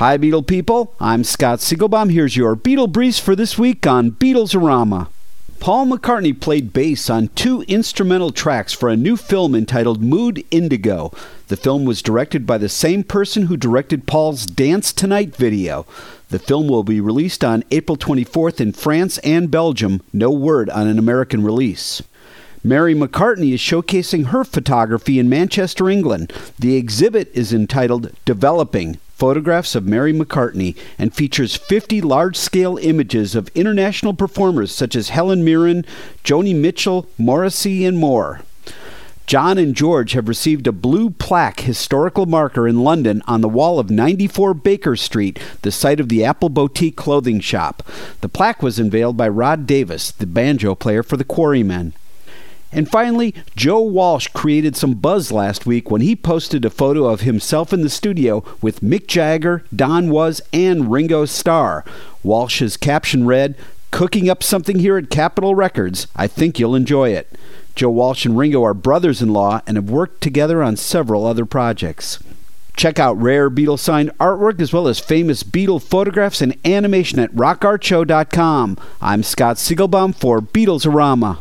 Hi, Beatle people. I'm Scott Segelbaum. Here's your Beatle Breeze for this week on Beatlesorama. Paul McCartney played bass on two instrumental tracks for a new film entitled Mood Indigo. The film was directed by the same person who directed Paul's Dance Tonight video. The film will be released on April 24th in France and Belgium. No word on an American release. Mary McCartney is showcasing her photography in Manchester, England. The exhibit is entitled Developing photographs of Mary McCartney and features 50 large scale images of international performers such as Helen Mirren, Joni Mitchell, Morrissey, and more. John and George have received a blue plaque historical marker in London on the wall of 94 Baker Street, the site of the Apple Boutique clothing shop. The plaque was unveiled by Rod Davis, the banjo player for the Quarrymen. And finally, Joe Walsh created some buzz last week when he posted a photo of himself in the studio with Mick Jagger, Don Was, and Ringo Starr. Walsh's caption read, Cooking up something here at Capitol Records. I think you'll enjoy it. Joe Walsh and Ringo are brothers in law and have worked together on several other projects. Check out rare Beatle signed artwork as well as famous Beatle photographs and animation at rockartshow.com. I'm Scott Segelbaum for Beatlesorama.